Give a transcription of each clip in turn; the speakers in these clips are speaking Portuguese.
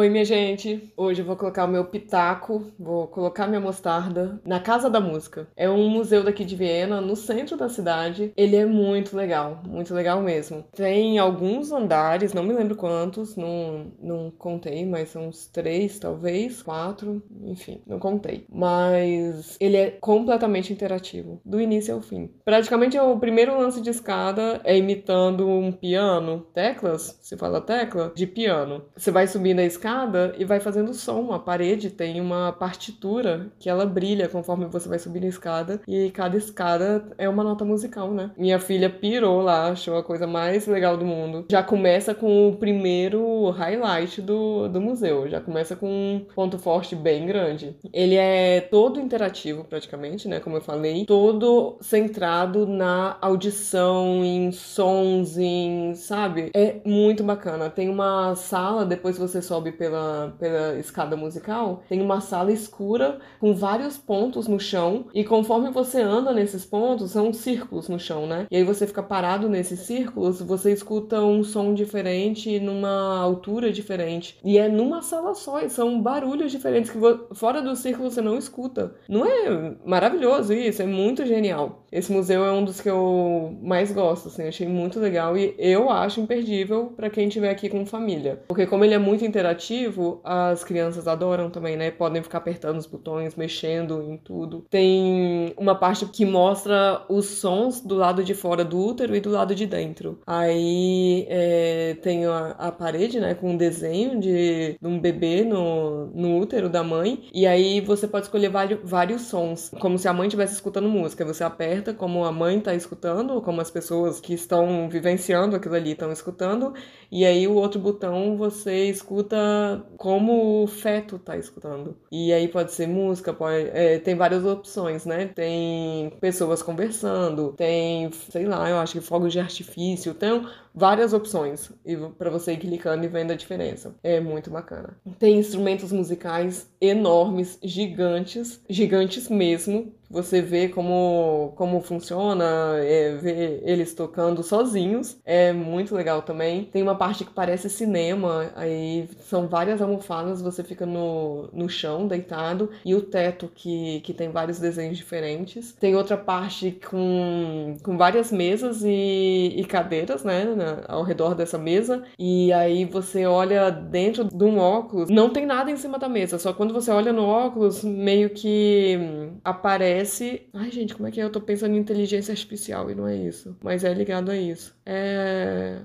Oi, minha gente. Hoje eu vou colocar o meu pitaco, vou colocar minha mostarda na Casa da Música. É um museu daqui de Viena, no centro da cidade. Ele é muito legal, muito legal mesmo. Tem alguns andares, não me lembro quantos, não, não contei, mas são uns três, talvez, quatro, enfim, não contei. Mas ele é completamente interativo, do início ao fim. Praticamente é o primeiro lance de escada é imitando um piano, teclas, se fala tecla, de piano. Você vai subindo a escada e vai fazendo som. A parede tem uma partitura que ela brilha conforme você vai subindo a escada e cada escada é uma nota musical, né? Minha filha pirou lá, achou a coisa mais legal do mundo. Já começa com o primeiro highlight do, do museu, já começa com um ponto forte bem grande. Ele é todo interativo praticamente, né? Como eu falei, todo centrado na audição, em sons, em, sabe? É muito bacana. Tem uma sala, depois você sobe pela, pela escada musical, tem uma sala escura com vários pontos no chão. E conforme você anda nesses pontos, são círculos no chão, né? E aí você fica parado nesses círculos, você escuta um som diferente numa altura diferente. E é numa sala só, e são barulhos diferentes que fora do círculo você não escuta. Não é maravilhoso isso? É muito genial. Esse museu é um dos que eu mais gosto, assim, achei muito legal e eu acho imperdível para quem estiver aqui com família. Porque como ele é muito interativo, interativo, as crianças adoram também, né? Podem ficar apertando os botões, mexendo em tudo. Tem uma parte que mostra os sons do lado de fora do útero e do lado de dentro. Aí é, tem a, a, parede, né? Com um desenho de, de, um bebê no, no útero da mãe. E aí você pode escolher vários, vários sons, como se a mãe estivesse escutando música. Você aperta como a mãe está escutando, como as pessoas que estão vivenciando aquilo ali estão escutando. E aí o outro botão você escuta como o feto tá escutando. E aí pode ser música, pode, é, tem várias opções, né? Tem pessoas conversando, tem, sei lá, eu acho que fogos de artifício, tem várias opções e para você ir clicando e vendo a diferença. É muito bacana. Tem instrumentos musicais enormes, gigantes, gigantes mesmo, você vê como, como funciona, é, vê eles tocando sozinhos, é muito legal também. Tem uma parte que parece cinema, aí são várias almofadas, você fica no, no chão, deitado, e o teto que, que tem vários desenhos diferentes. Tem outra parte com, com várias mesas e, e cadeiras, né, ao redor dessa mesa, e aí você olha dentro de um óculos, não tem nada em cima da mesa, só quando você olha no óculos, meio que aparece parece. Ai, gente, como é que é? Eu tô pensando em inteligência artificial e não é isso. Mas é ligado a isso. É.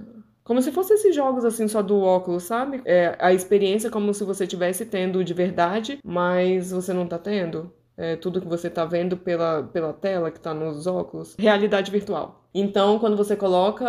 Como se fosse esses jogos assim só do óculos, sabe? É, a experiência como se você estivesse tendo de verdade, mas você não tá tendo. É, tudo que você tá vendo pela, pela tela que tá nos óculos. Realidade virtual. Então, quando você coloca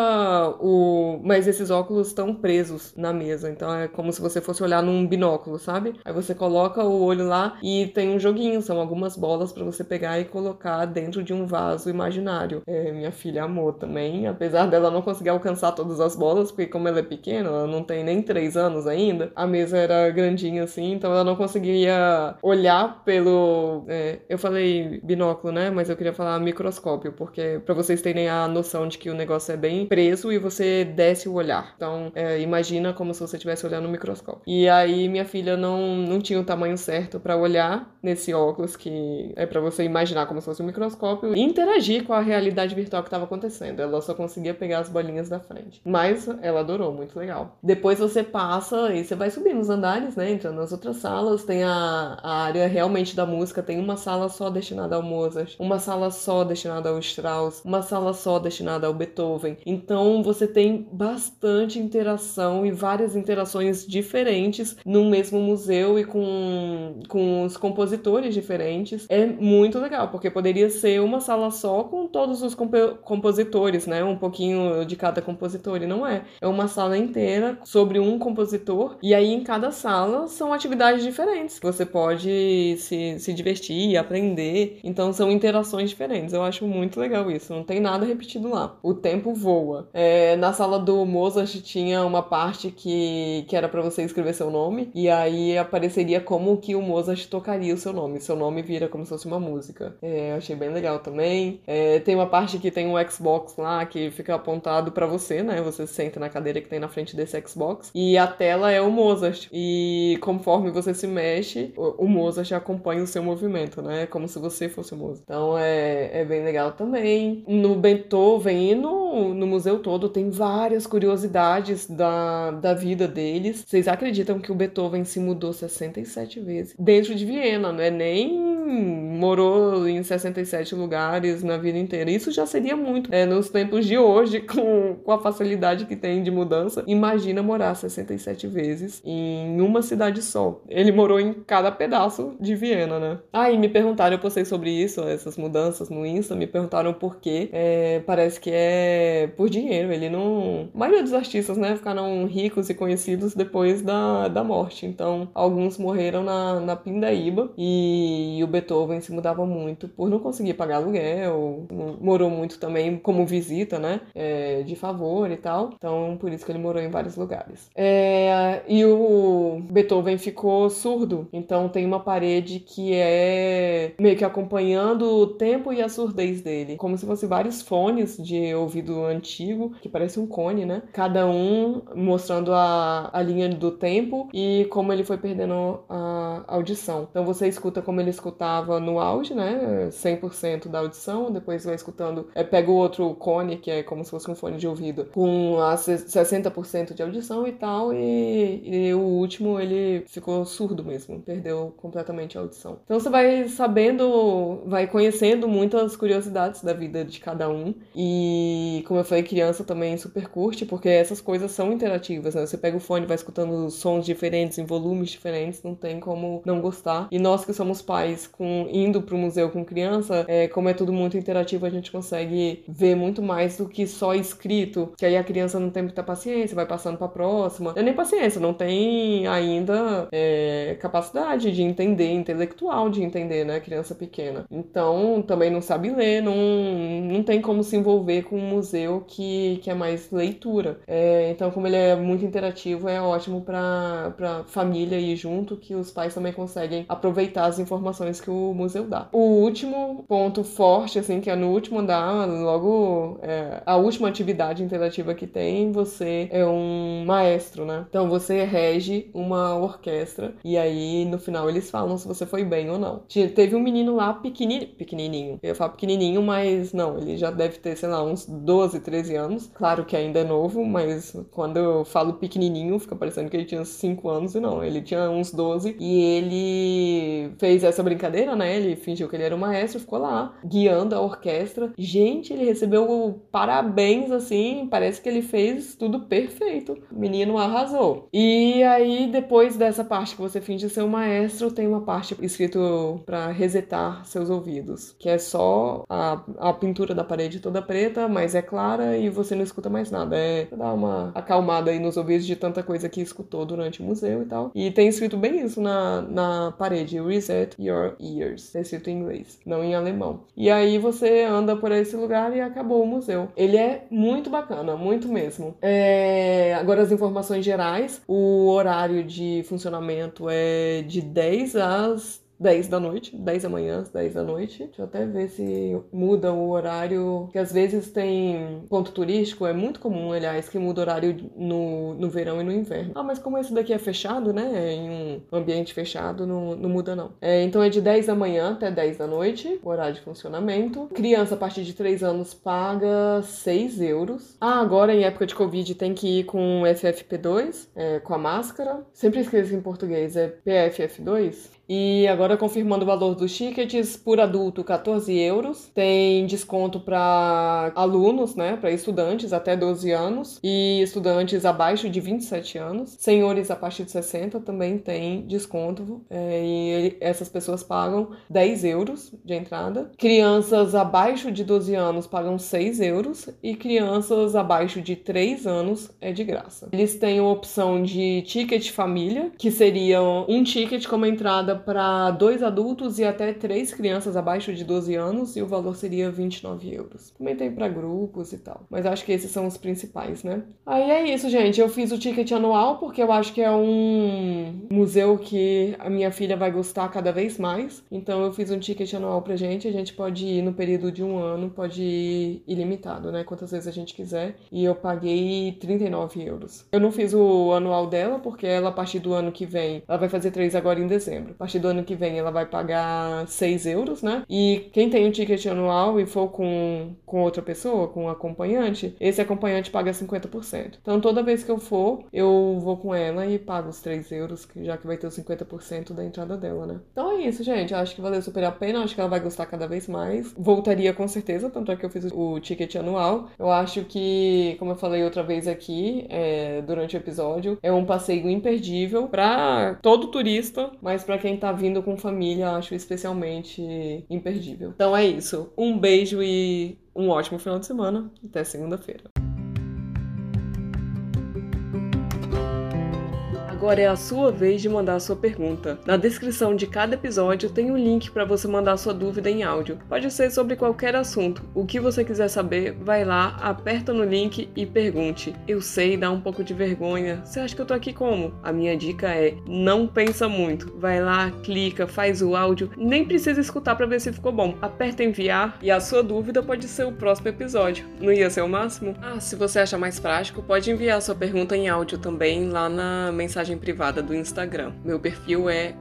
o. Mas esses óculos estão presos na mesa. Então é como se você fosse olhar num binóculo, sabe? Aí você coloca o olho lá e tem um joguinho. São algumas bolas para você pegar e colocar dentro de um vaso imaginário. É, minha filha amou também. Apesar dela não conseguir alcançar todas as bolas, porque como ela é pequena, ela não tem nem três anos ainda, a mesa era grandinha assim, então ela não conseguia olhar pelo. É, eu falei binóculo, né? Mas eu queria falar microscópio, porque para vocês terem a noção de que o negócio é bem preso e você desce o olhar. Então, é, imagina como se você estivesse olhando no microscópio. E aí, minha filha não, não tinha o tamanho certo para olhar nesse óculos, que é para você imaginar como se fosse um microscópio, e interagir com a realidade virtual que estava acontecendo. Ela só conseguia pegar as bolinhas da frente. Mas ela adorou, muito legal. Depois você passa e você vai subir nos andares, né? Entrando nas outras salas. Tem a, a área realmente da música, tem uma sala só destinada ao Mozart, uma sala só destinada ao Strauss, uma sala só destinada ao Beethoven. Então você tem bastante interação e várias interações diferentes no mesmo museu e com, com os compositores diferentes. É muito legal, porque poderia ser uma sala só com todos os comp compositores, né? Um pouquinho de cada compositor, e não é. É uma sala inteira sobre um compositor, e aí em cada sala são atividades diferentes. Você pode se, se divertir, aprender. Então são interações diferentes. Eu acho muito legal isso. Não tem nada repetido divertido lá. O tempo voa. É, na sala do Mozart tinha uma parte que, que era para você escrever seu nome, e aí apareceria como que o Mozart tocaria o seu nome. Seu nome vira como se fosse uma música. É, eu achei bem legal também. É, tem uma parte que tem um Xbox lá que fica apontado para você, né? Você senta na cadeira que tem na frente desse Xbox, e a tela é o Mozart. E conforme você se mexe, o, Mozart acompanha o seu movimento, né? Como se você fosse o Mozart. Então é, é bem legal também. No Beethoven e no, no museu todo tem várias curiosidades da, da vida deles. Vocês acreditam que o Beethoven se mudou 67 vezes dentro de Viena, não é nem morou em 67 lugares na vida inteira. Isso já seria muito. É, nos tempos de hoje, com, com a facilidade que tem de mudança, imagina morar 67 vezes em uma cidade só. Ele morou em cada pedaço de Viena, né? Ah, e me perguntaram, eu postei sobre isso, essas mudanças no Insta, me perguntaram por quê. É, parece que é por dinheiro. Ele não. A maioria dos artistas, né, ficaram ricos e conhecidos depois da, da morte. Então, alguns morreram na, na Pindaíba e o Beethoven se mudava muito por não conseguir pagar aluguel, morou muito também como visita, né? É, de favor e tal. Então, por isso que ele morou em vários lugares. É, e o Beethoven ficou surdo, então tem uma parede que é meio que acompanhando o tempo e a surdez dele, como se fosse vários fones de ouvido antigo, que parece um cone, né? Cada um mostrando a, a linha do tempo e como ele foi perdendo a audição. Então você escuta como ele escutava estava auge, né? 100% da audição, depois vai escutando, é, pega o outro cone, que é como se fosse um fone de ouvido, com a 60% de audição e tal, e, e o último ele ficou surdo mesmo, perdeu completamente a audição. Então você vai sabendo, vai conhecendo muitas curiosidades da vida de cada um, e como eu falei, criança também super curte, porque essas coisas são interativas, né? Você pega o fone, vai escutando sons diferentes, em volumes diferentes, não tem como não gostar. E nós que somos pais com indo para o museu com criança, é, como é tudo muito interativo, a gente consegue ver muito mais do que só escrito, que aí a criança não tem muita paciência, vai passando para a próxima. Não é nem paciência, não tem ainda é, capacidade de entender, intelectual de entender, né, criança pequena. Então, também não sabe ler, não, não tem como se envolver com um museu que, que é mais leitura. É, então, como ele é muito interativo, é ótimo para família ir junto, que os pais também conseguem aproveitar as informações que o museu dá. O último ponto forte, assim, que é no último andar, logo é, a última atividade interativa que tem, você é um maestro, né? Então você rege uma orquestra e aí no final eles falam se você foi bem ou não. Teve um menino lá pequenininho, pequenininho, eu falar pequenininho, mas não, ele já deve ter, sei lá, uns 12, 13 anos. Claro que ainda é novo, mas quando eu falo pequenininho, fica parecendo que ele tinha 5 anos e não, ele tinha uns 12 e ele fez essa brincadeira, né? Ele fingiu que ele era o maestro, ficou lá guiando a orquestra. Gente, ele recebeu parabéns assim, parece que ele fez tudo perfeito. O menino arrasou. E aí, depois dessa parte que você finge ser o maestro, tem uma parte escrito para resetar seus ouvidos, que é só a, a pintura da parede toda preta, mas é clara e você não escuta mais nada. É dar uma acalmada aí nos ouvidos de tanta coisa que escutou durante o museu e tal. E tem escrito bem isso na, na parede: Reset Your Years, escrito em inglês, não em alemão. E aí você anda por esse lugar e acabou o museu. Ele é muito bacana, muito mesmo. É... Agora as informações gerais, o horário de funcionamento é de 10 às 10 da noite, 10 da manhã, 10 da noite. Deixa eu até ver se muda o horário, que às vezes tem ponto turístico, é muito comum, aliás, que muda o horário no, no verão e no inverno. Ah, mas como esse daqui é fechado, né, em um ambiente fechado, não, não muda não. É, então é de 10 da manhã até 10 da noite, o horário de funcionamento. Criança a partir de 3 anos paga 6 euros. Ah, agora em época de Covid tem que ir com FFP2, é, com a máscara. Sempre esqueço em português, é PFF2. E agora confirmando o valor dos tickets, por adulto 14 euros. Tem desconto para alunos, né? Para estudantes até 12 anos e estudantes abaixo de 27 anos. Senhores a partir de 60 também tem desconto. É, e essas pessoas pagam 10 euros de entrada. Crianças abaixo de 12 anos pagam 6 euros. E crianças abaixo de 3 anos é de graça. Eles têm a opção de ticket família, que seria um ticket como entrada para dois adultos e até três crianças abaixo de 12 anos e o valor seria 29 euros. Também tem para grupos e tal, mas acho que esses são os principais, né? Aí é isso, gente. Eu fiz o ticket anual porque eu acho que é um museu que a minha filha vai gostar cada vez mais. Então eu fiz um ticket anual pra gente. A gente pode ir no período de um ano, pode ir ilimitado, né? Quantas vezes a gente quiser. E eu paguei 39 euros. Eu não fiz o anual dela porque ela, a partir do ano que vem, ela vai fazer três agora em dezembro. Partir do ano que vem, ela vai pagar 6 euros, né? E quem tem um ticket anual e for com, com outra pessoa, com um acompanhante, esse acompanhante paga 50%. Então toda vez que eu for, eu vou com ela e pago os 3 euros, já que vai ter os 50% da entrada dela, né? Então é isso, gente. Eu acho que valeu super a pena. Eu acho que ela vai gostar cada vez mais. Voltaria com certeza, tanto é que eu fiz o ticket anual. Eu acho que, como eu falei outra vez aqui, é, durante o episódio, é um passeio imperdível para todo turista, mas para quem tá vindo com família, acho especialmente imperdível. Então é isso. Um beijo e um ótimo final de semana. Até segunda-feira. Agora é a sua vez de mandar a sua pergunta. Na descrição de cada episódio tem um link para você mandar sua dúvida em áudio. Pode ser sobre qualquer assunto. O que você quiser saber, vai lá, aperta no link e pergunte. Eu sei, dá um pouco de vergonha. Você acha que eu tô aqui como? A minha dica é: não pensa muito. Vai lá, clica, faz o áudio, nem precisa escutar para ver se ficou bom. Aperta enviar e a sua dúvida pode ser o próximo episódio. Não ia ser o máximo? Ah, se você acha mais prático, pode enviar sua pergunta em áudio também lá na mensagem privada do Instagram. Meu perfil é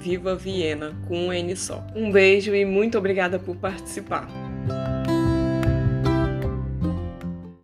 @vivaviena com um N só. Um beijo e muito obrigada por participar.